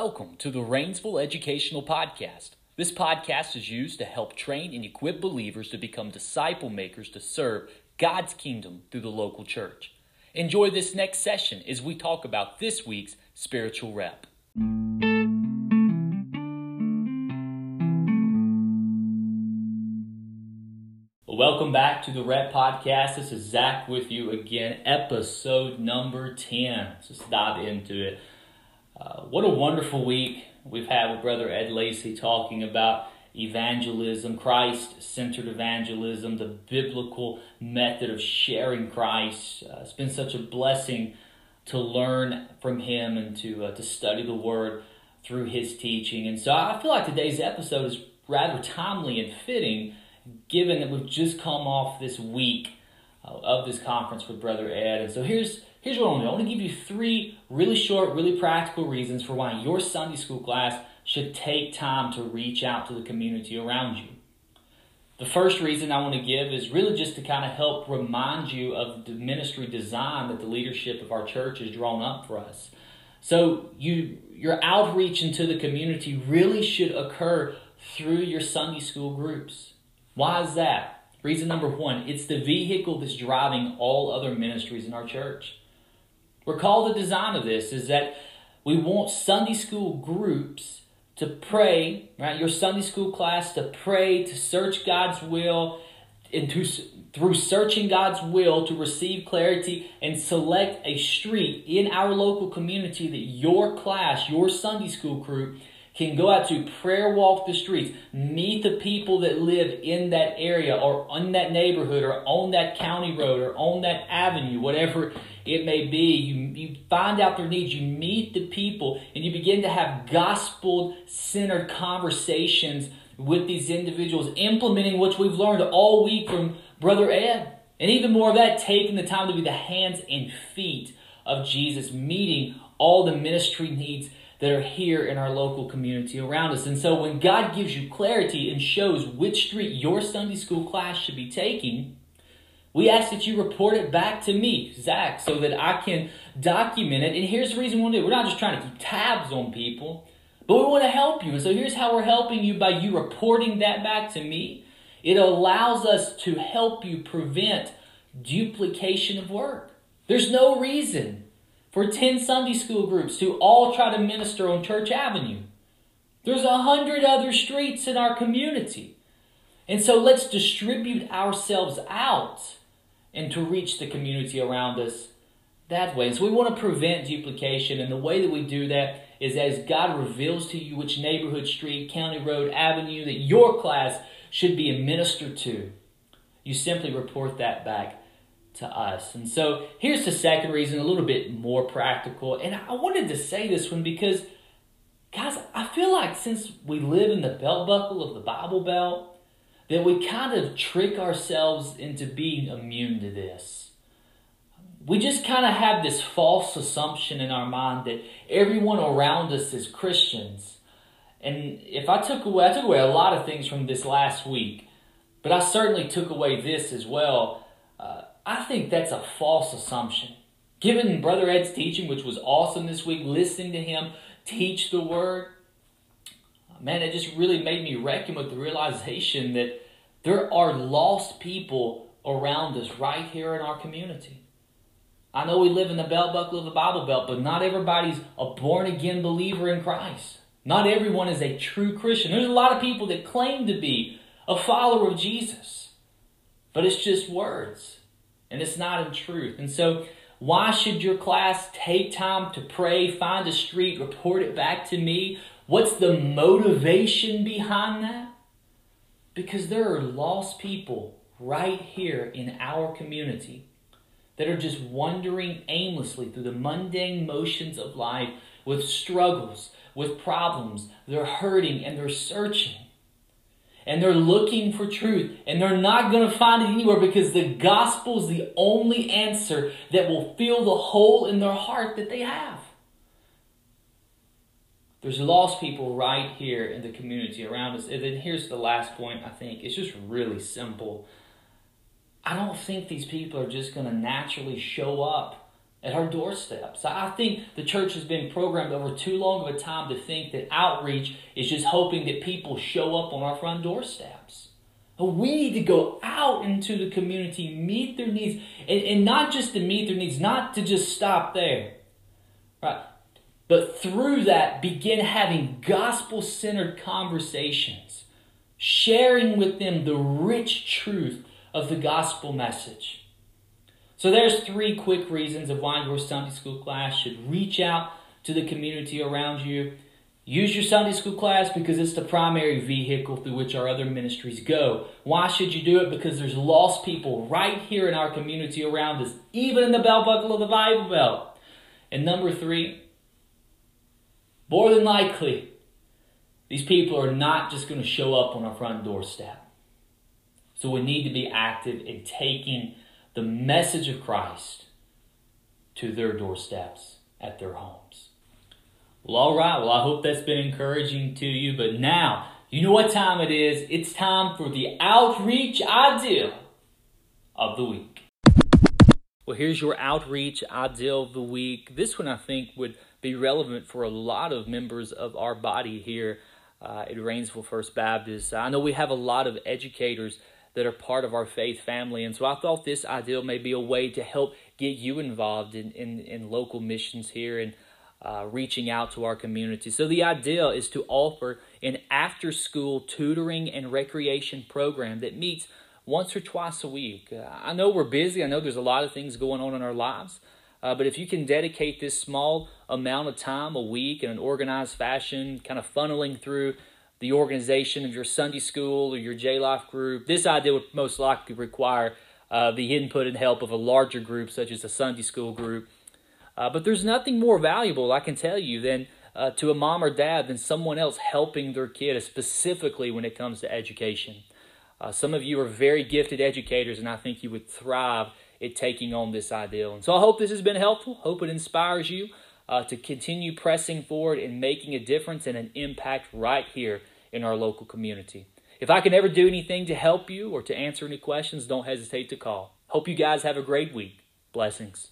Welcome to the Rainsville Educational Podcast. This podcast is used to help train and equip believers to become disciple makers to serve God's kingdom through the local church. Enjoy this next session as we talk about this week's spiritual rep. Welcome back to the Rep Podcast. This is Zach with you again, episode number 10. Let's dive into it. Uh, what a wonderful week we've had with Brother Ed Lacey talking about evangelism, Christ centered evangelism, the biblical method of sharing Christ. Uh, it's been such a blessing to learn from him and to, uh, to study the Word through his teaching. And so I feel like today's episode is rather timely and fitting given that we've just come off this week uh, of this conference with Brother Ed. And so here's Here's what I want to do. I want to give you three really short, really practical reasons for why your Sunday school class should take time to reach out to the community around you. The first reason I want to give is really just to kind of help remind you of the ministry design that the leadership of our church has drawn up for us. So you your outreach into the community really should occur through your Sunday school groups. Why is that? Reason number one, it's the vehicle that's driving all other ministries in our church. Recall the design of this is that we want Sunday school groups to pray, right? Your Sunday school class to pray, to search God's will, and to, through searching God's will to receive clarity and select a street in our local community that your class, your Sunday school group, can go out to prayer walk the streets, meet the people that live in that area or in that neighborhood or on that county road or on that avenue, whatever it may be. You, you find out their needs, you meet the people, and you begin to have gospel centered conversations with these individuals, implementing what we've learned all week from Brother Ed. And even more of that, taking the time to be the hands and feet of Jesus, meeting all the ministry needs that are here in our local community around us. And so when God gives you clarity and shows which street your Sunday school class should be taking, we ask that you report it back to me, Zach, so that I can document it. And here's the reason we want to do it. We're not just trying to keep tabs on people, but we want to help you. And so here's how we're helping you by you reporting that back to me. It allows us to help you prevent duplication of work. There's no reason for 10 Sunday school groups to all try to minister on Church Avenue. There's a hundred other streets in our community. And so let's distribute ourselves out and to reach the community around us that way. And so we want to prevent duplication. And the way that we do that is as God reveals to you which neighborhood, street, county road, avenue that your class should be administered to, you simply report that back to us. And so here's the second reason, a little bit more practical. And I wanted to say this one because, guys, I feel like since we live in the belt buckle of the Bible Belt, that we kind of trick ourselves into being immune to this. We just kind of have this false assumption in our mind that everyone around us is Christians. And if I took away, I took away a lot of things from this last week, but I certainly took away this as well. Uh, I think that's a false assumption. Given Brother Ed's teaching, which was awesome this week, listening to him teach the word, man, it just really made me reckon with the realization that there are lost people around us right here in our community. I know we live in the belt buckle of the Bible Belt, but not everybody's a born again believer in Christ. Not everyone is a true Christian. There's a lot of people that claim to be a follower of Jesus, but it's just words and it's not in truth. And so, why should your class take time to pray, find a street, report it back to me? What's the motivation behind that? Because there are lost people right here in our community that are just wandering aimlessly through the mundane motions of life with struggles, with problems. They're hurting and they're searching and they're looking for truth and they're not going to find it anywhere because the gospel is the only answer that will fill the hole in their heart that they have. There's lost people right here in the community around us. And then here's the last point, I think. It's just really simple. I don't think these people are just going to naturally show up at our doorsteps. I think the church has been programmed over too long of a time to think that outreach is just hoping that people show up on our front doorsteps. We need to go out into the community, meet their needs, and, and not just to meet their needs, not to just stop there. Right? But through that, begin having gospel centered conversations, sharing with them the rich truth of the gospel message. So there's three quick reasons of why your Sunday school class should reach out to the community around you. Use your Sunday school class because it's the primary vehicle through which our other ministries go. Why should you do it? Because there's lost people right here in our community around us, even in the belt buckle of the Bible Belt. And number three, more than likely, these people are not just going to show up on our front doorstep. So we need to be active in taking the message of Christ to their doorsteps at their homes. Well, all right. Well, I hope that's been encouraging to you. But now, you know what time it is. It's time for the outreach ideal of the week. Well, here's your outreach ideal of the week. This one I think would be relevant for a lot of members of our body here uh, at Rainsville First Baptist. I know we have a lot of educators that are part of our faith family. And so I thought this ideal may be a way to help get you involved in, in, in local missions here and uh, reaching out to our community. So the idea is to offer an after school tutoring and recreation program that meets once or twice a week. Uh, I know we're busy, I know there's a lot of things going on in our lives. Uh, but if you can dedicate this small amount of time a week in an organized fashion, kind of funneling through the organization of your Sunday school or your J Life group. This idea would most likely require uh, the input and help of a larger group, such as a Sunday school group. Uh, but there's nothing more valuable, I can tell you, than uh, to a mom or dad than someone else helping their kid, specifically when it comes to education. Uh, some of you are very gifted educators, and I think you would thrive at taking on this ideal. And so I hope this has been helpful. Hope it inspires you uh, to continue pressing forward and making a difference and an impact right here in our local community. If I can ever do anything to help you or to answer any questions, don't hesitate to call. Hope you guys have a great week. Blessings.